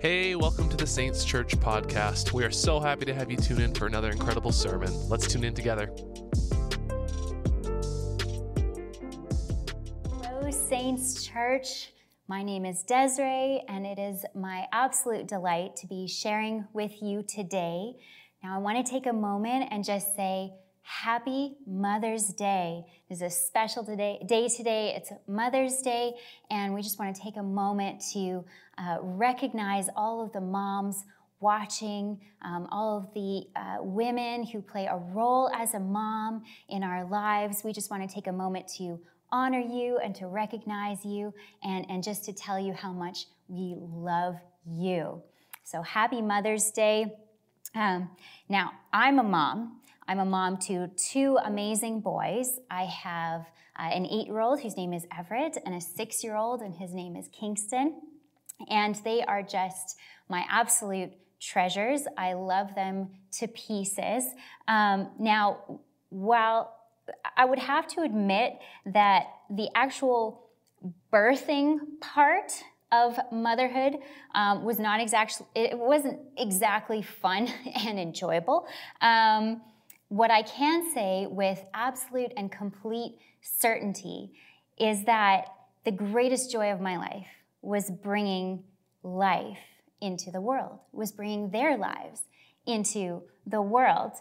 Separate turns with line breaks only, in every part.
Hey, welcome to the Saints Church podcast. We are so happy to have you tune in for another incredible sermon. Let's tune in together.
Hello, Saints Church. My name is Desiree, and it is my absolute delight to be sharing with you today. Now, I want to take a moment and just say, Happy Mother's Day. It's a special today, day today. It's Mother's Day, and we just want to take a moment to uh, recognize all of the moms watching, um, all of the uh, women who play a role as a mom in our lives. We just want to take a moment to honor you and to recognize you and, and just to tell you how much we love you. So, happy Mother's Day. Um, now, I'm a mom. I'm a mom to two amazing boys. I have uh, an eight year old whose name is Everett, and a six year old, and his name is Kingston. And they are just my absolute treasures. I love them to pieces. Um, now, while I would have to admit that the actual birthing part of motherhood um, was not exactly it wasn't exactly fun and enjoyable um, what I can say with absolute and complete certainty is that the greatest joy of my life was bringing life into the world, was bringing their lives into the world.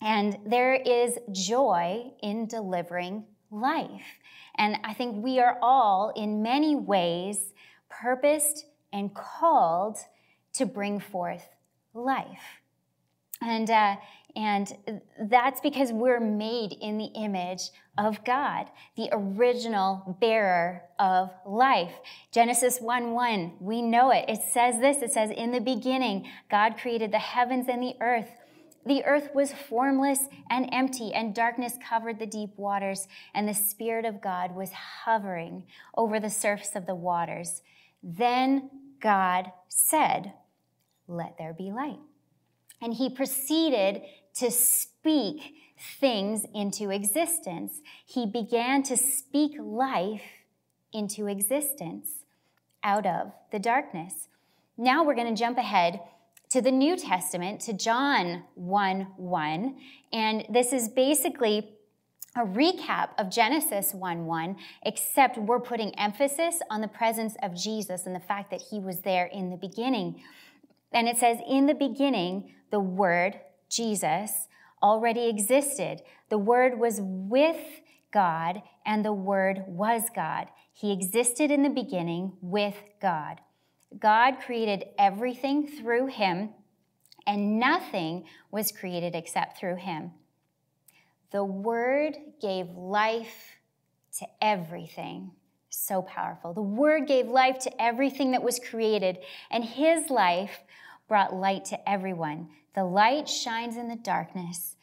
And there is joy in delivering life. And I think we are all, in many ways, purposed and called to bring forth life. And, uh, and that's because we're made in the image of God, the original bearer of life. Genesis 1 1, we know it. It says this it says, In the beginning, God created the heavens and the earth. The earth was formless and empty, and darkness covered the deep waters, and the Spirit of God was hovering over the surface of the waters. Then God said, Let there be light. And he proceeded to speak things into existence. He began to speak life into existence out of the darkness. Now we're going to jump ahead to the New Testament, to John 1 1. And this is basically a recap of Genesis 1 1, except we're putting emphasis on the presence of Jesus and the fact that he was there in the beginning. And it says, In the beginning, the Word, Jesus, already existed. The Word was with God, and the Word was God. He existed in the beginning with God. God created everything through him, and nothing was created except through him. The Word gave life to everything. So powerful. The Word gave life to everything that was created, and His life brought light to everyone. The light shines in the darkness,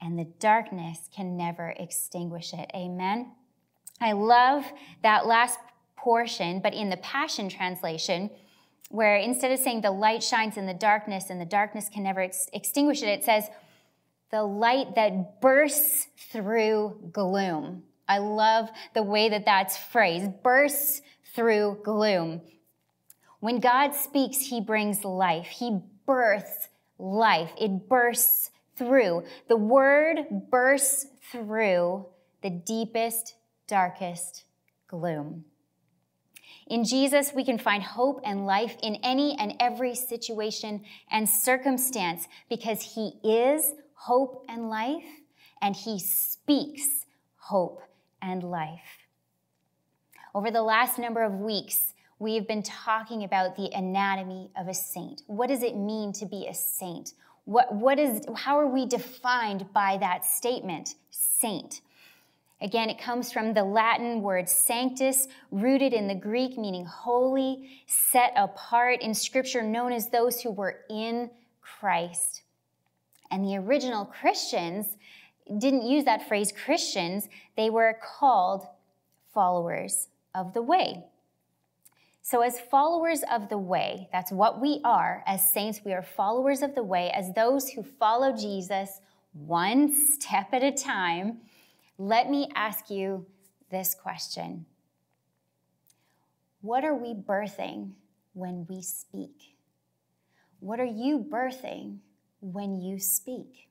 and the darkness can never extinguish it. Amen. I love that last portion, but in the Passion Translation, where instead of saying the light shines in the darkness and the darkness can never ex- extinguish it, it says the light that bursts through gloom. I love the way that that's phrased bursts through gloom. When God speaks, he brings life, he births life, it bursts through. The word bursts through the deepest, darkest gloom. In Jesus, we can find hope and life in any and every situation and circumstance because He is hope and life, and He speaks hope and life. Over the last number of weeks, we've been talking about the anatomy of a saint. What does it mean to be a saint? What, what is, how are we defined by that statement, saint? Again, it comes from the Latin word sanctus, rooted in the Greek, meaning holy, set apart, in Scripture known as those who were in Christ. And the original Christians didn't use that phrase Christians, they were called followers of the way. So, as followers of the way, that's what we are as saints. We are followers of the way, as those who follow Jesus one step at a time. Let me ask you this question What are we birthing when we speak? What are you birthing when you speak?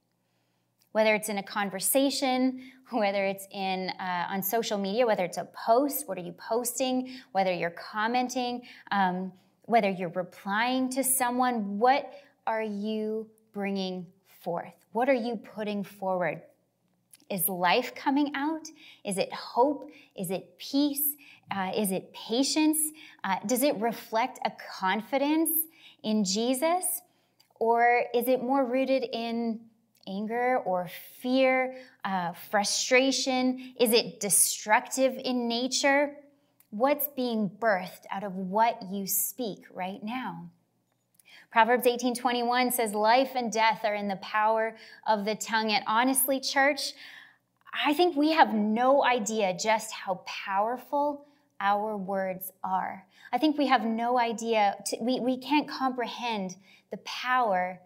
Whether it's in a conversation, whether it's in uh, on social media, whether it's a post, what are you posting? Whether you're commenting, um, whether you're replying to someone, what are you bringing forth? What are you putting forward? Is life coming out? Is it hope? Is it peace? Uh, is it patience? Uh, does it reflect a confidence in Jesus? Or is it more rooted in anger or fear, uh, frustration? Is it destructive in nature? What's being birthed out of what you speak right now? Proverbs 18:21 says life and death are in the power of the tongue. And honestly, church, I think we have no idea just how powerful our words are. I think we have no idea, to, we, we can't comprehend the power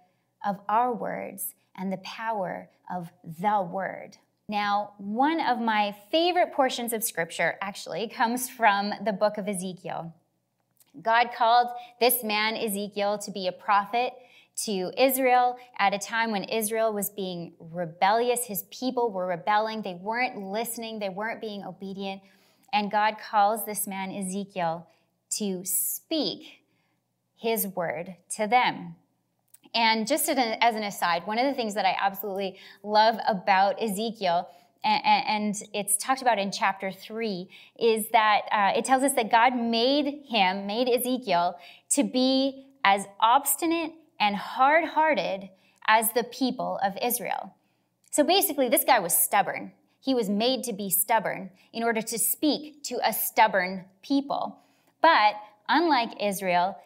of our words and the power of the word. Now, one of my favorite portions of scripture actually comes from the book of Ezekiel. God called this man, Ezekiel, to be a prophet to Israel at a time when Israel was being rebellious. His people were rebelling. They weren't listening, they weren't being obedient. And God calls this man, Ezekiel, to speak his word to them. And just as an aside, one of the things that I absolutely love about Ezekiel, and it's talked about in chapter three, is that uh, it tells us that God made him, made Ezekiel, to be as obstinate and hard hearted as the people of Israel. So basically, this guy was stubborn. He was made to be stubborn in order to speak to a stubborn people. But unlike Israel,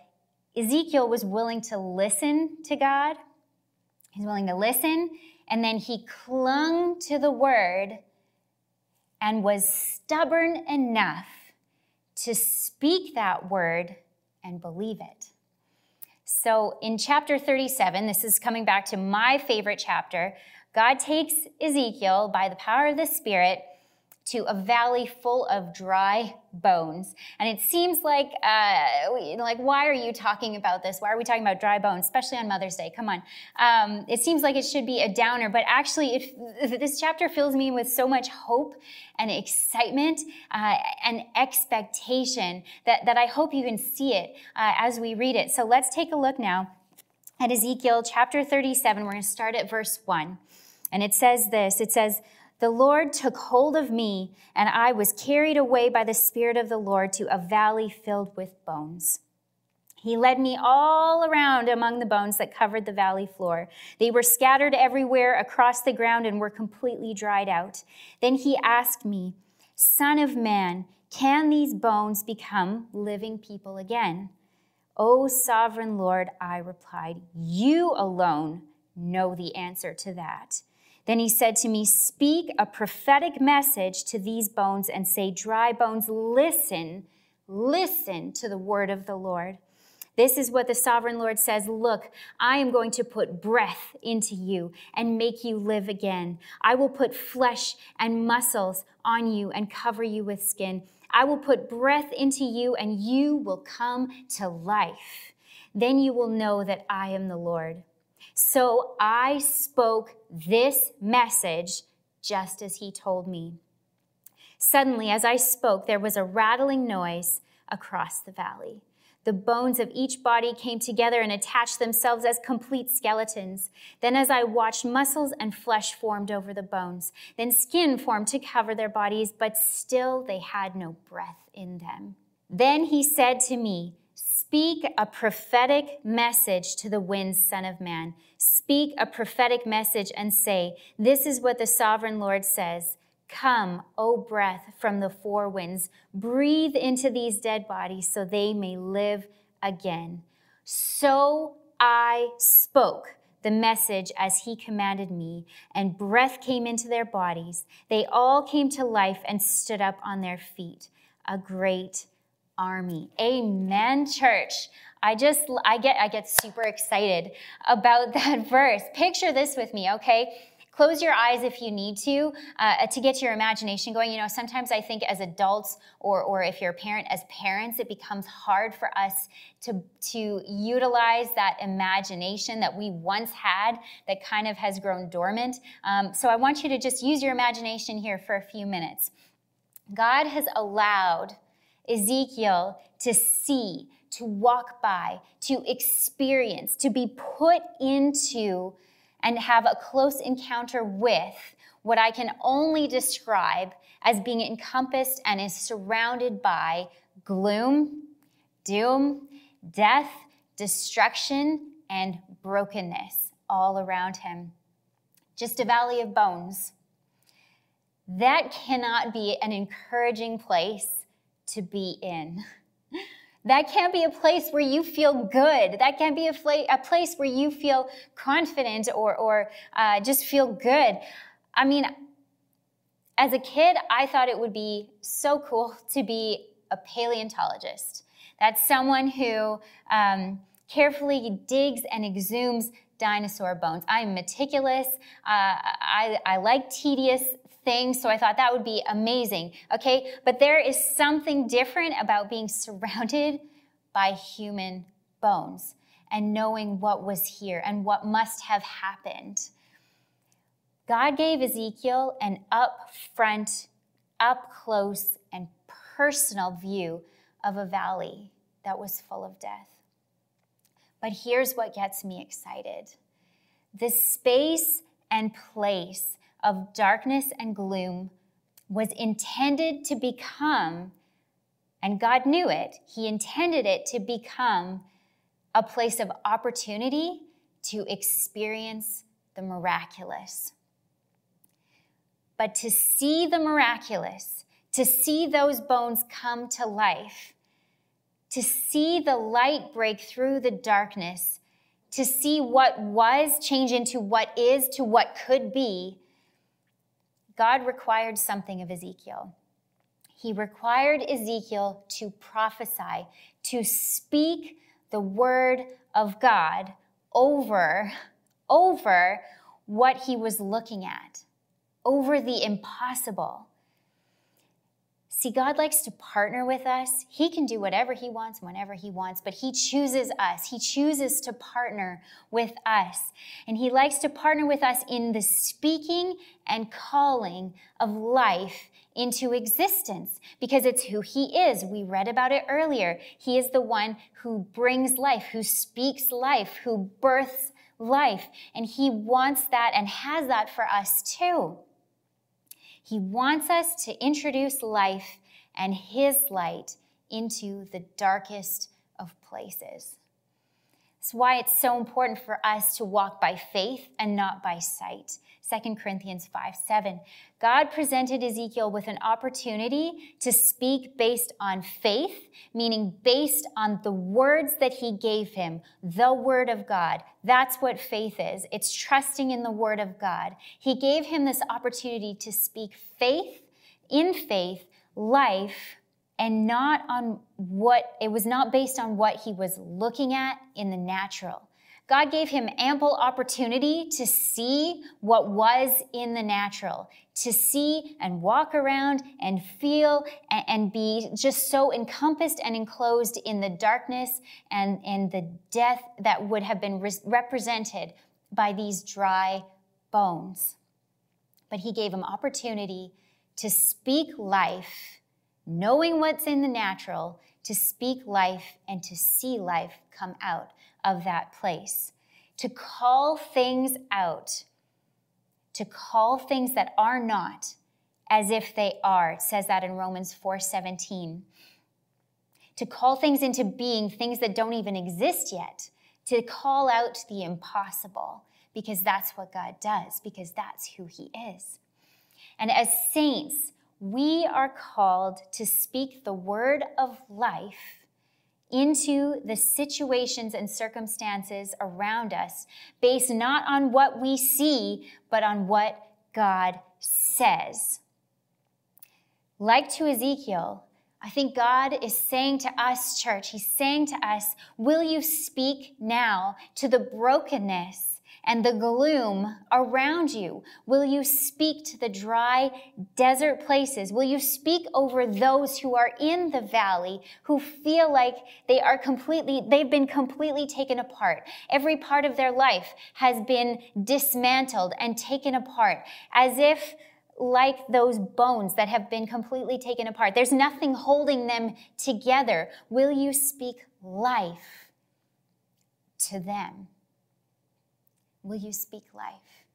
Ezekiel was willing to listen to God. He's willing to listen, and then he clung to the word and was stubborn enough to speak that word and believe it. So in chapter 37, this is coming back to my favorite chapter, God takes Ezekiel by the power of the Spirit to a valley full of dry bones. And it seems like, uh, like, why are you talking about this? Why are we talking about dry bones, especially on Mother's Day? Come on. Um, it seems like it should be a downer, but actually, this chapter fills me with so much hope and excitement uh, and expectation that, that I hope you can see it uh, as we read it. So let's take a look now at Ezekiel chapter 37. We're going to start at verse 1. And it says this it says, the Lord took hold of me, and I was carried away by the Spirit of the Lord to a valley filled with bones. He led me all around among the bones that covered the valley floor. They were scattered everywhere across the ground and were completely dried out. Then he asked me, Son of man, can these bones become living people again? O sovereign Lord, I replied, You alone know the answer to that. Then he said to me, Speak a prophetic message to these bones and say, Dry bones, listen, listen to the word of the Lord. This is what the sovereign Lord says Look, I am going to put breath into you and make you live again. I will put flesh and muscles on you and cover you with skin. I will put breath into you and you will come to life. Then you will know that I am the Lord. So I spoke this message just as he told me. Suddenly, as I spoke, there was a rattling noise across the valley. The bones of each body came together and attached themselves as complete skeletons. Then, as I watched, muscles and flesh formed over the bones. Then skin formed to cover their bodies, but still they had no breath in them. Then he said to me, Speak a prophetic message to the winds, Son of Man. Speak a prophetic message and say, This is what the sovereign Lord says. Come, O breath from the four winds, breathe into these dead bodies so they may live again. So I spoke the message as he commanded me, and breath came into their bodies. They all came to life and stood up on their feet. A great army. Amen, church. I just I get I get super excited about that verse. Picture this with me, okay? Close your eyes if you need to, uh, to get your imagination going. You know, sometimes I think as adults, or, or if you're a parent, as parents, it becomes hard for us to, to utilize that imagination that we once had that kind of has grown dormant. Um, so I want you to just use your imagination here for a few minutes. God has allowed Ezekiel to see, to walk by, to experience, to be put into and have a close encounter with what I can only describe as being encompassed and is surrounded by gloom, doom, death, destruction, and brokenness all around him. Just a valley of bones. That cannot be an encouraging place to be in. That can't be a place where you feel good. That can't be a, fl- a place where you feel confident or, or uh, just feel good. I mean, as a kid, I thought it would be so cool to be a paleontologist. That's someone who um, carefully digs and exhumes dinosaur bones. I'm meticulous. Uh, I, I like tedious things. So I thought that would be amazing. Okay. But there is something different about being surrounded by human bones and knowing what was here and what must have happened. God gave Ezekiel an upfront, up close, and personal view of a valley that was full of death. But here's what gets me excited the space and place of darkness and gloom was intended to become, and God knew it, He intended it to become a place of opportunity to experience the miraculous. But to see the miraculous, to see those bones come to life, to see the light break through the darkness, to see what was change into what is to what could be, God required something of Ezekiel. He required Ezekiel to prophesy, to speak the word of God over, over what he was looking at, over the impossible. See, God likes to partner with us. He can do whatever He wants whenever He wants, but He chooses us. He chooses to partner with us. And He likes to partner with us in the speaking and calling of life into existence because it's who He is. We read about it earlier. He is the one who brings life, who speaks life, who births life. And He wants that and has that for us too. He wants us to introduce life and His light into the darkest of places. That's why it's so important for us to walk by faith and not by sight. 2 Corinthians 5 7. God presented Ezekiel with an opportunity to speak based on faith, meaning based on the words that he gave him, the word of God. That's what faith is. It's trusting in the word of God. He gave him this opportunity to speak faith, in faith, life, and not on what, it was not based on what he was looking at in the natural. God gave him ample opportunity to see what was in the natural, to see and walk around and feel and, and, be just so encompassed and enclosed in the darkness and, and the death that would have been re- represented by these dry bones. But he gave him opportunity to speak life, knowing what's in the natural, to speak life and to see life come out of that place, to call things out, to call things that are not as if they are. It says that in Romans 4:17. To call things into being, things that don't even exist yet, to call out the impossible, because that's what God does, because that's who He is. And as saints, we are called to speak the word of life into the situations and circumstances around us based not on what we see, but on what God says. Like to Ezekiel, I think God is saying to us, church, He's saying to us, Will you speak now to the brokenness and the gloom around you? Will you speak to the dry desert places? Will you speak over those who are in the valley who feel like they are completely, they've been completely taken apart? Every part of their life has been dismantled and taken apart as if like those bones that have been completely taken apart. There's nothing holding them together. Will you speak life to them? Will you speak life?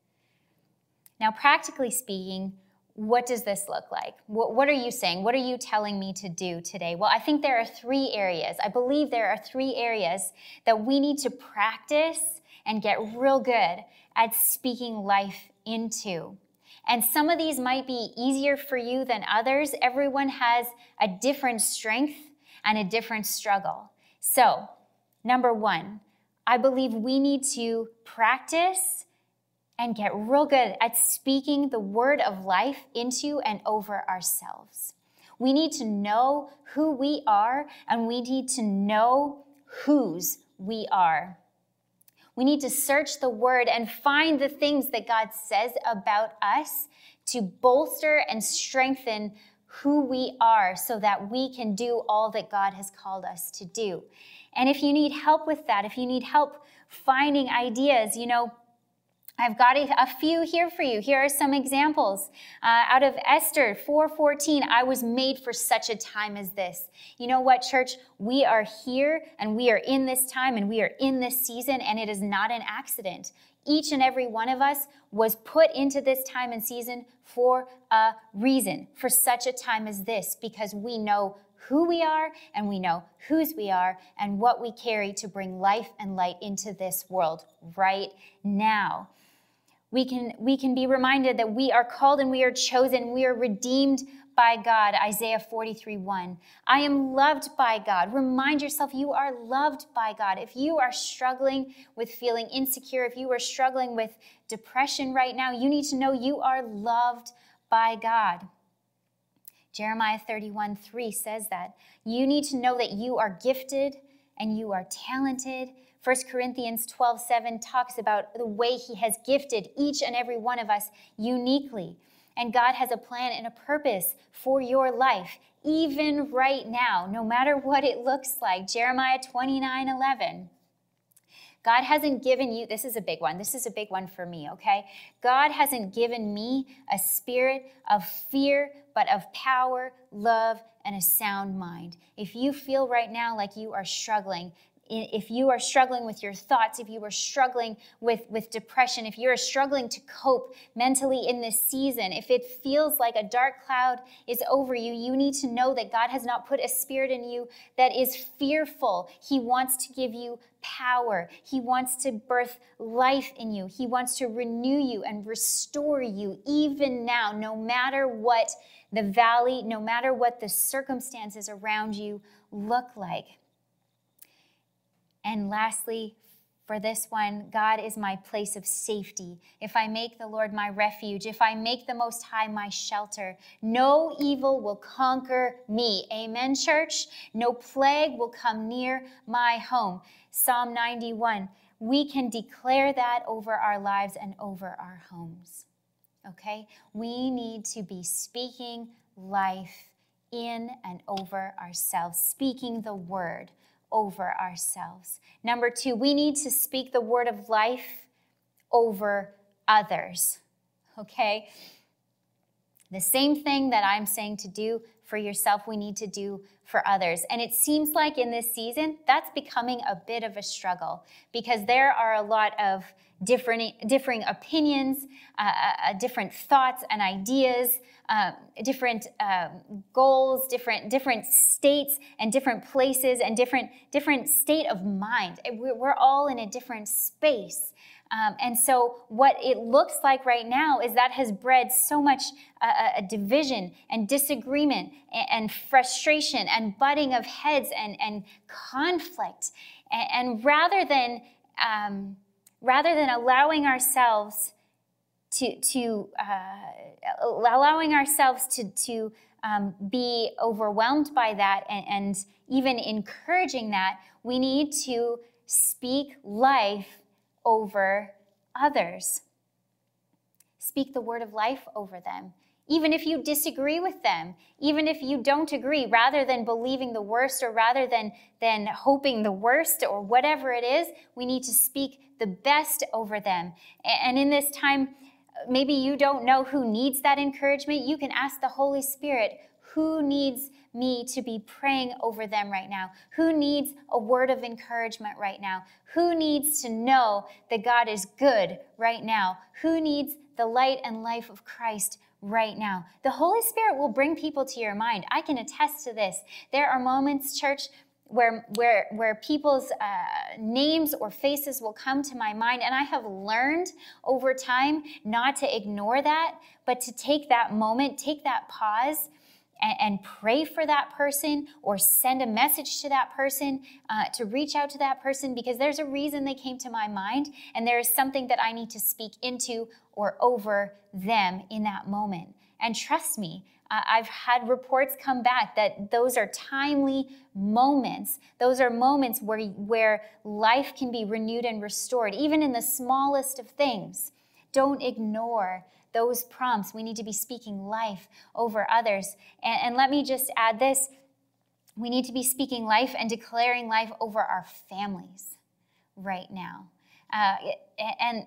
Now, practically speaking, what does this look like? What, what, are you saying? What are you telling me to do today? Well, I think there are three areas. I believe there are three areas that we need to practice and get real good at speaking life into. And some of these might be easier for you than others. Everyone has a different strength and a different struggle. So, number one, I believe we need to practice and get real good at speaking the word of life into and over ourselves. We need to know who we are and we need to know whose we are. We need to search the word and find the things that God says about us to bolster and strengthen who we are so that we can do all that God has called us to do. And if you need help with that, if you need help finding ideas, you know, I've got a, few here for you. Here are some examples. Uh, out of Esther 4:14, I was made for such a time as this. You know what, church? We are here and we are in this time and we are in this season, and it is not an accident. Each and every one of us was put into this time and season for a reason, for such a time as this, because we know who we are and we know whose we are and what we carry to bring life and light into this world right now we can, we can be reminded that we are called and we are chosen, we are redeemed by God. Isaiah 43 1. I am loved by God. Remind yourself you are loved by God. If you are struggling with feeling insecure, if you are struggling with depression right now, you need to know you are loved by God. Jeremiah 31 3 says that. You need to know that you are gifted and you are talented 1 Corinthians 12 7 talks about the way He has gifted each and every one of us uniquely. And God has a plan and a purpose for your life, even right now, no matter what it looks like. Jeremiah 29 11. God hasn't given you, this is a big one. This is a big one for me, okay? God hasn't given me a spirit of fear, but of power, love, and a sound mind. If you feel right now like you are struggling, if you are struggling with your thoughts, if you are struggling with, with depression, if you're struggling to cope mentally in this season, if it feels like a dark cloud is over you, you need to know that God has not put a spirit in you that is fearful. He wants to give you power. He wants to birth life in you. He wants to renew you and restore you even now, no matter what the valley, no matter what the circumstances around you look like. And lastly, for this one, God is my place of safety. If I make the Lord my refuge, if I make the Most High my shelter, no evil will conquer me. Amen, church? No plague will come near my home. Psalm 91. We can declare that over our lives and over our homes. Okay? We need to be speaking life in and over ourselves, speaking the word over ourselves. Number two, we need to speak the word of life over others. Okay? The same thing that I'm saying to do for yourself, we need to do for others. And it seems like in this season, that's becoming a bit of a struggle because there are a lot of different, differing opinions, uh, uh, uh different thoughts and ideas um, different um, goals, different different states and different places and different different state of mind. We're all in a different space. Um, and so, what it looks like right now is that has bred so much uh, uh a division and disagreement and, and, frustration and butting of heads and, and conflict. And, and rather than um, rather than allowing ourselves to, to uh, allowing ourselves to, to um, be overwhelmed by that and, and even encouraging that, we need to speak life over others. Speak the word of life over them. Even if you disagree with them, even if you don't agree, rather than believing the worst or rather than, than hoping the worst or whatever it is, we need to speak the best over them. And in this time, maybe you don't know who needs that encouragement. You can ask the Holy Spirit, who needs me to be praying over them right now? Who needs a word of encouragement right now? Who needs to know that God is good right now? Who needs the light and life of Christ right now? The Holy Spirit will bring people to your mind. I can attest to this. There are moments, church, where where where people's uh, names or faces will come to my mind and i have learned over time not to ignore that but to take that moment take that pause and, and pray for that person or send a message to that person uh, to reach out to that person because there's a reason they came to my mind and there is something that I need to speak into or over them in that moment. And trust me, uh, I've had reports come back that those are timely moments. Those are moments where, where life can be renewed and restored, even in the smallest of things. Don't ignore those prompts. We need to be speaking life over others. And, and let me just add this we need to be speaking life and declaring life over our families right now. Uh, and,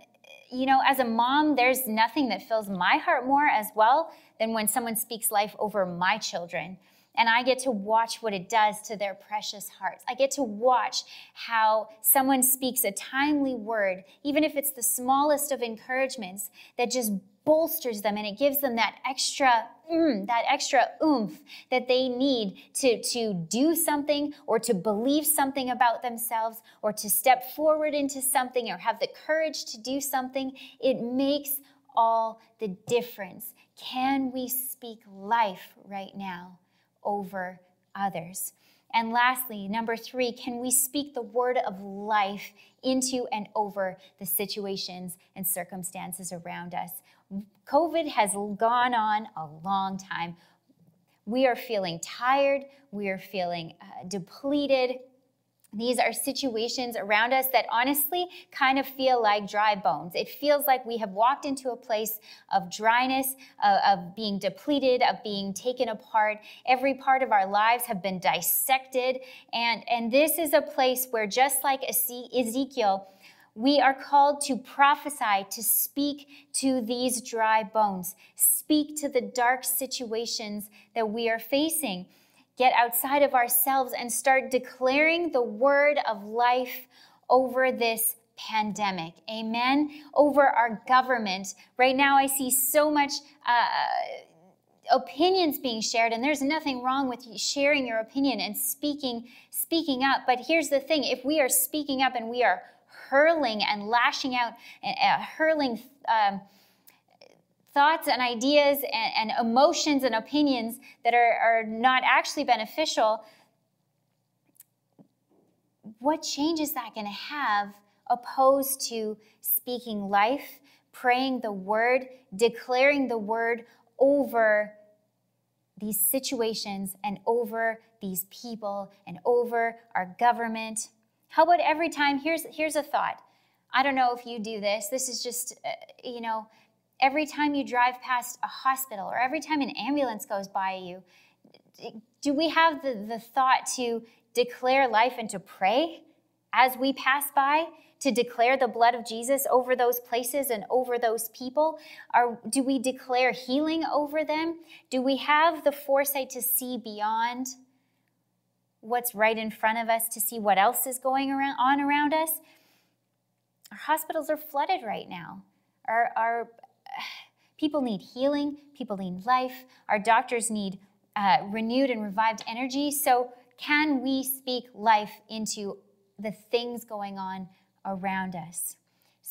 you know, as a mom, there's nothing that fills my heart more as well than when someone speaks life over my children and I get to watch what it does to their precious hearts. I get to watch how someone speaks a timely word, even if it's the smallest of encouragements, that just bolsters them and it gives them that extra mm, that extra oomph that they need to, to do something or to believe something about themselves or to step forward into something or have the courage to do something it makes all the difference can we speak life right now over others. And lastly, number three, can we speak the word of life into and over the situations and circumstances around us? COVID has gone on a long time. We are feeling tired, we are feeling uh, depleted, these are situations around us that honestly kind of feel like dry bones. It feels like we have walked into a place of dryness, of, of, being depleted, of being taken apart. Every part of our lives have been dissected. And, and this is a place where, just like Ezekiel, we are called to prophesy, to speak to these dry bones, speak to the dark situations that we are facing get outside of ourselves and start declaring the word of life over this pandemic. Amen. Over our government. Right now, I see so much. Uh, opinions being shared and there's nothing wrong with sharing your opinion and speaking speaking up but here's the thing if we are speaking up and we are hurling and lashing out and uh, hurling um, thoughts and ideas and, and emotions and opinions that are, are not actually beneficial, what change is that going to have opposed to speaking life, praying the word, declaring the word over these situations and over these people and over our government? How about every time? Here's, here's a thought. I don't know if you do this. This is just, uh, you know, every time you drive past a hospital or every time an ambulance goes by you, do we have the, the thought to declare life and to pray as we pass by? To declare the blood of Jesus over those places and over those people? Or do we declare healing over them? Do we have the foresight to see beyond what's right in front of us, to see what else is going around, on around us? Our hospitals are flooded right now. Our, our people need healing, people need life, our doctors need uh, renewed and revived energy. So, can we speak life into the things going on around us?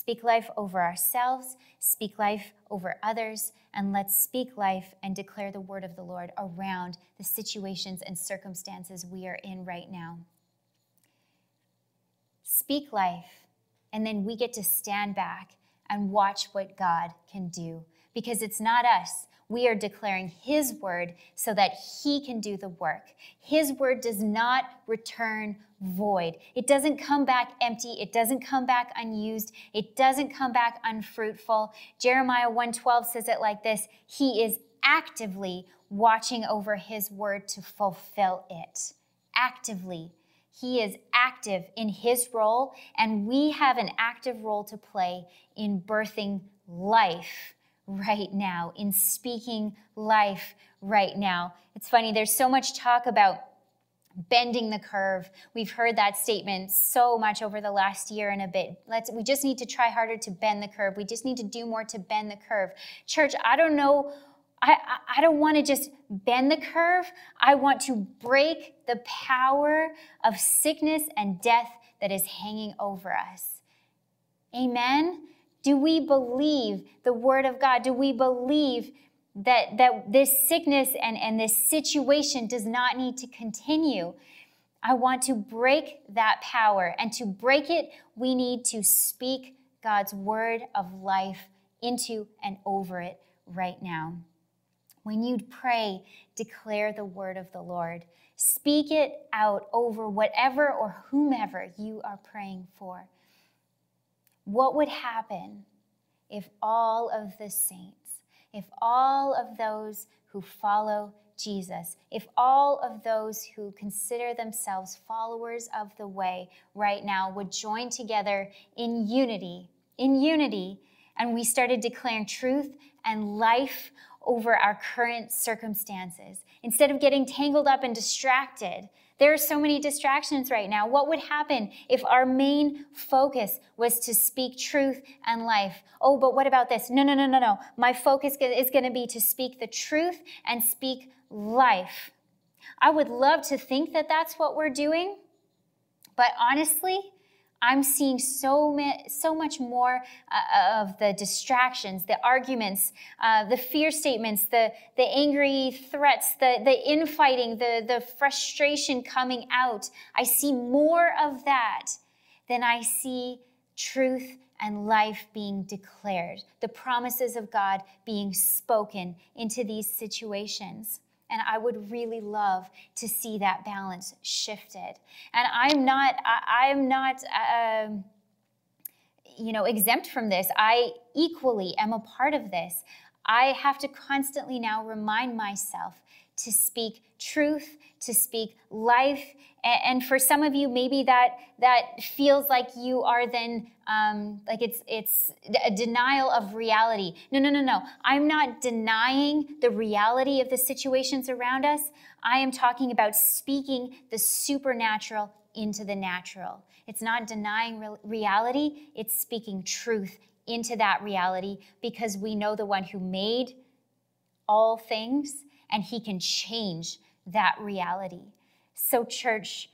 Speak life over ourselves, speak life over others, and let's speak life and declare the word of the Lord around the situations and circumstances we are in right now. Speak life, and then we get to stand back and watch what God can do because it's not us. We are declaring His word so that He can do the work. His word does not return void. It doesn't come back empty. It doesn't come back unused. It doesn't come back unfruitful. Jeremiah 1:12 says it like this, He is actively watching over His word to fulfill it. Actively. He is active in his role, and we have an active role to play in birthing life right now, in speaking life right now. It's funny, there's so much talk about bending the curve. We've heard that statement so much over the last year and a bit. Let's we just need to try harder to bend the curve. We just need to do more to bend the curve. Church, I don't know I, I, don't want to just bend the curve. I want to break the power of sickness and death that is hanging over us. Amen? Do we believe the word of God? Do we believe that, that this sickness and, and this situation does not need to continue? I want to break that power. And to break it, we need to speak God's word of life into and over it right now. When you pray, declare the word of the Lord. Speak it out over whatever or whomever you are praying for. What would happen if all of the saints, if all of those who follow Jesus, if all of those who consider themselves followers of the way right now would join together in unity, in unity, and we started declaring truth and life over our current circumstances instead of getting tangled up and distracted there are so many distractions right now. What would happen if our main focus was to speak truth and life? Oh, but what about this? No, no, no, no, no. My focus is going to be to speak the truth and speak life. I would love to think that that's what we're doing, but honestly, I'm seeing so, ma- so much more uh, of the distractions, the arguments, uh, the fear statements, the, the angry threats, the, the infighting, the, the frustration coming out. I see more of that than I see truth and life being declared, the promises of God being spoken into these situations. And I would really love to see that balance shifted. And I'm not, I, am not, uh, you know, exempt from this. I equally am a part of this. I have to constantly now remind myself to speak truth, to speak life. And for some of you, maybe that that feels like you are then um, like it's it's a denial of reality. No, no, no, no. I'm not denying the reality of the situations around us. I am talking about speaking the supernatural into the natural. It's not denying re- reality. It's speaking truth into that reality because we know the one who made all things and he can change that reality. So, church,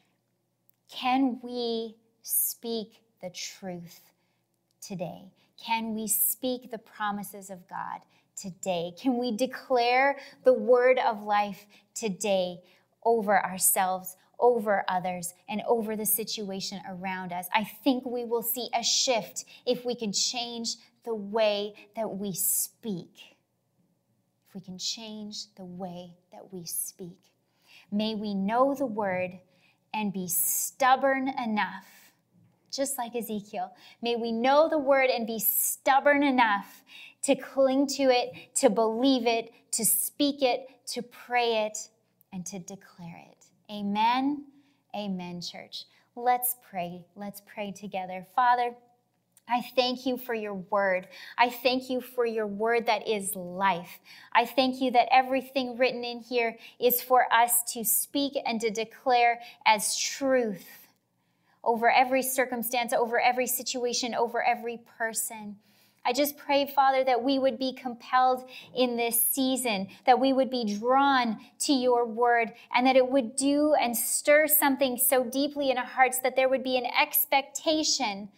can we speak the truth today? Can we speak the promises of God today? Can we declare the word of life today over ourselves, over others, and over the situation around us? I think we will see a shift if we can change the way that we speak. We can change the way that we speak. May we know the word and be stubborn enough, just like Ezekiel. May we know the word and be stubborn enough to cling to it, to believe it, to speak it, to pray it, and to declare it. Amen. Amen, church. Let's pray. Let's pray together. Father, I thank you for your word. I thank you for your word that is life. I thank you that everything written in here is for us to speak and to declare as truth over every circumstance, over every situation, over every person. I just pray, Father, that we would be compelled in this season, that we would be drawn to your word, and that it would do and stir something so deeply in our hearts that there would be an expectation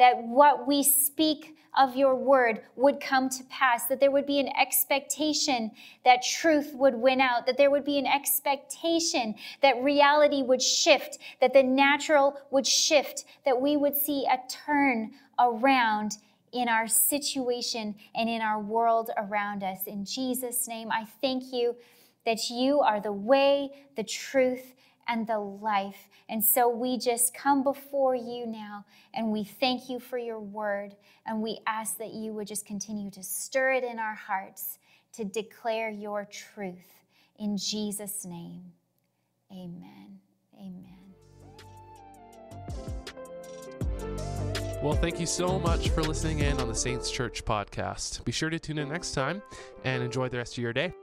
that what we speak of your word would come to pass, that there would be an expectation that truth would win out, that there would be an expectation that reality would shift, that the natural would shift, that we would see a turn around in our situation and in our world around us. In Jesus' name, I thank you that you are the way, the truth, and the life. And so we just come before you now and we thank you for your word. And we ask that you would just continue to stir it in our hearts to declare your truth. In Jesus' name, amen. Amen.
Well, thank you so much for listening in on the Saints Church podcast. Be sure to tune in next time and enjoy the rest of your day.